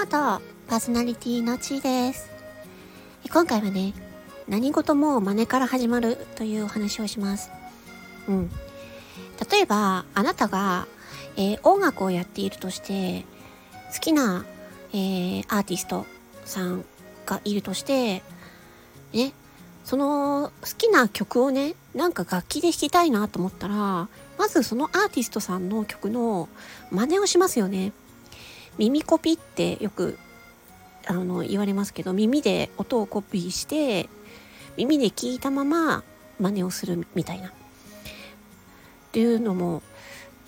ノートパーソナリティのちーです。今回はね何事も真似から始まるというお話をします。うん。例えばあなたが、えー、音楽をやっているとして好きな、えー、アーティストさんがいるとしてねその好きな曲をねなんか楽器で弾きたいなと思ったらまずそのアーティストさんの曲の真似をしますよね。耳コピってよくあの言われますけど耳で音をコピーして耳で聞いたまま真似をするみたいな。っていうのも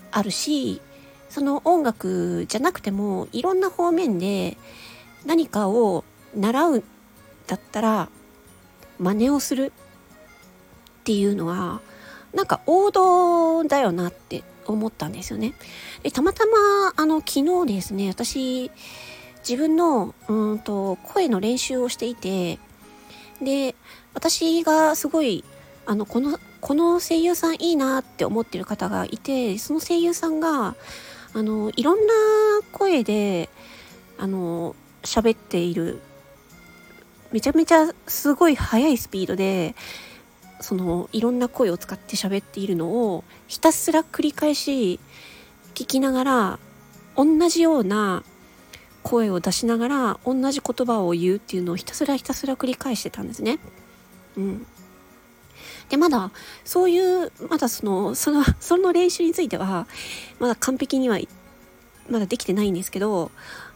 あるしその音楽じゃなくてもいろんな方面で何かを習うだったら真似をするっていうのはなんか王道だよなって思ったんですよね。でたまたまあの昨日ですね私自分のうんと声の練習をしていてで私がすごいあのこのこの声優さんいいなって思ってる方がいてその声優さんがあのいろんな声であの喋っているめちゃめちゃすごい速いスピードでそのいろんな声を使って喋っているのをひたすら繰り返し聞きながら同じような声を出しながら同じ言葉を言うっていうのをひたすらひたすら繰り返してたんですね。うん。で、まだ、そういう、まだその、その、その練習については、まだ完璧には、まだできてないんですけど、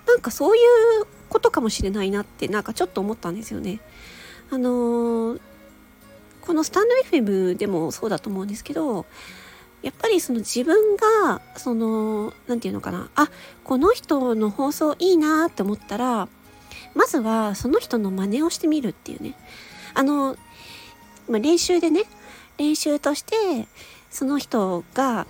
なんかそういうことかもしれないなって、なんかちょっと思ったんですよね。あのー、このスタンド FM でもそうだと思うんですけど、やっぱりその自分が、その、なんていうのかな、あ、この人の放送いいなって思ったら、まずはその人の真似をしてみるっていうね。あの、まあ、練習でね、練習として、その人が、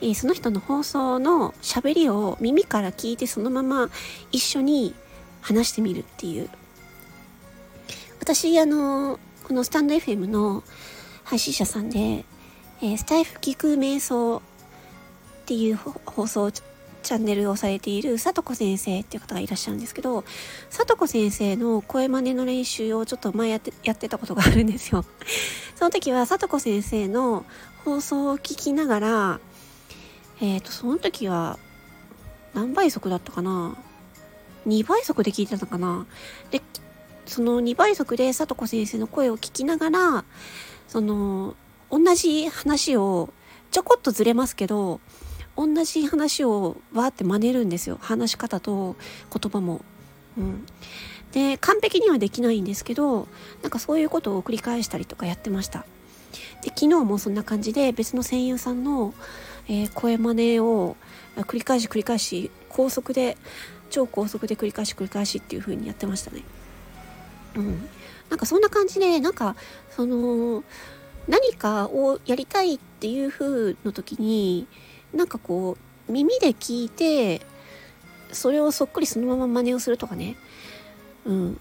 え、その人の放送の喋りを耳から聞いてそのまま一緒に話してみるっていう。私、あの、このスタンド FM の配信者さんで、えー、スタイフ聞く瞑想っていう放送チャンネルをされているさとこ先生っていう方がいらっしゃるんですけど、さとこ先生の声真似の練習をちょっと前やって、やってたことがあるんですよ。その時はさとこ先生の放送を聞きながら、えっ、ー、と、その時は何倍速だったかな ?2 倍速で聞いてたのかな？で、その2倍速でさとこ先生の声を聞きながら、その、同じ話を、ちょこっとずれますけど、同じ話をわーって真似るんですよ。話し方と言葉も。うん。で、完璧にはできないんですけど、なんかそういうことを繰り返したりとかやってました。で、昨日もそんな感じで別の声優さんの、えー、声真似を繰り返し繰り返し高速で超高速で繰り返し繰り返しっていう風にやってましたね。うん、なんかそんな感じでなんかその何かをやりたいっていう風の時になんかこう耳で聞いてそれをそっくりそのまま真似をするとかね、うん、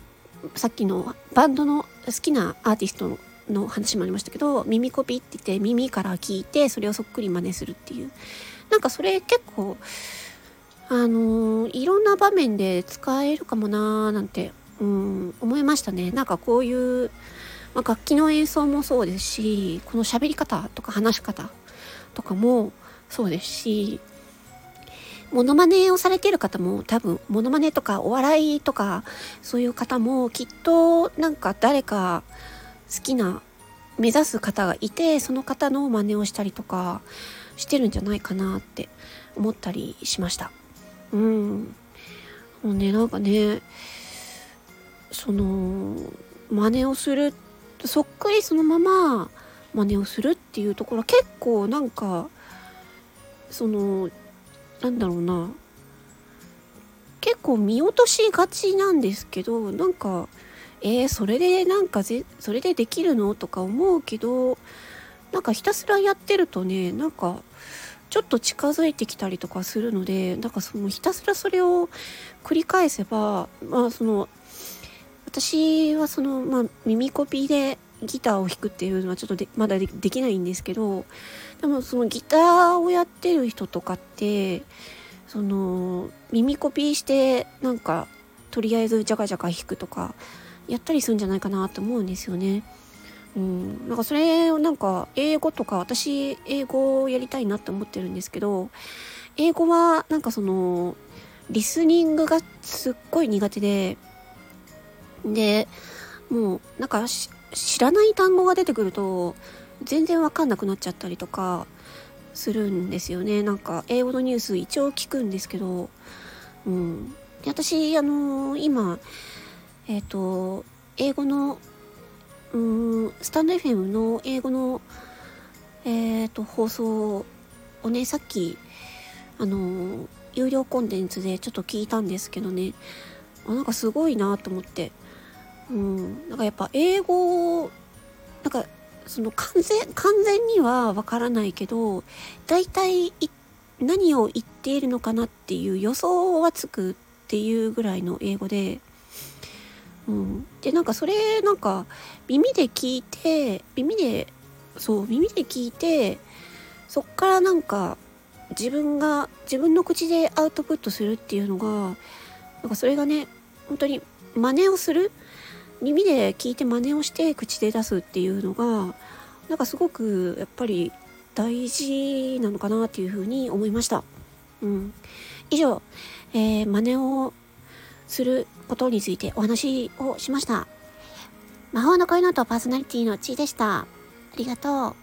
さっきのバンドの好きなアーティストの話もありましたけど耳コピって言って耳から聞いてそれをそっくり真似するっていう。なんかそれ結構あのー、いろんな場面で使えるかもなーなんてうん、思いましたね。なんかこういう、まあ、楽器の演奏もそうですし、この喋り方とか話し方とかもそうですし、モノマネをされている方も多分、モノマネとかお笑いとか、そういう方もきっとなんか誰か好きな目指す方がいて、その方の真似をしたりとかしてるんじゃないかなって思ったりしました。うん。もうね、なんかね、その真似をするそっくりそのまま真似をするっていうところ結構なんかそのなんだろうな結構見落としがちなんですけどなんかえー、それでなんかぜそれでできるのとか思うけどなんかひたすらやってるとねなんかちょっと近づいてきたりとかするのでなんかそのひたすらそれを繰り返せばまあその私はその、まあ、耳コピーでギターを弾くっていうのはちょっとでまだできないんですけどでもそのギターをやってる人とかってその耳コピーしてなんかとりあえずジャカジャカ弾くとかやったりするんじゃないかなと思うんですよね。うん、なんかそれをなんか英語とか私英語をやりたいなって思ってるんですけど英語はなんかそのリスニングがすっごい苦手ででもうなんか知らない単語が出てくると全然わかんなくなっちゃったりとかするんですよね。なんか英語のニュース一応聞くんですけど、うん、で私あのー、今えっ、ー、と英語のうんスタンド FM の英語のえっ、ー、と放送をねさっきあの有料コンテンツでちょっと聞いたんですけどね。あなんかすごいなと思って。うん。なんかやっぱ英語なんかその完全完全にはわからないけど大体何を言っているのかなっていう予想はつくっていうぐらいの英語で、うん、でなんかそれなんか耳で聞いて耳でそう耳で聞いてそっからなんか自分が自分の口でアウトプットするっていうのがなんかそれがね本当に真似をする耳で聞いて真似をして口で出すっていうのがなんかすごくやっぱり大事なのかなっていうふうに思いました。うん、以上、えー、真似をすることについてお話をしました。魔法の恋のとパーソナリティのちーでした。ありがとう。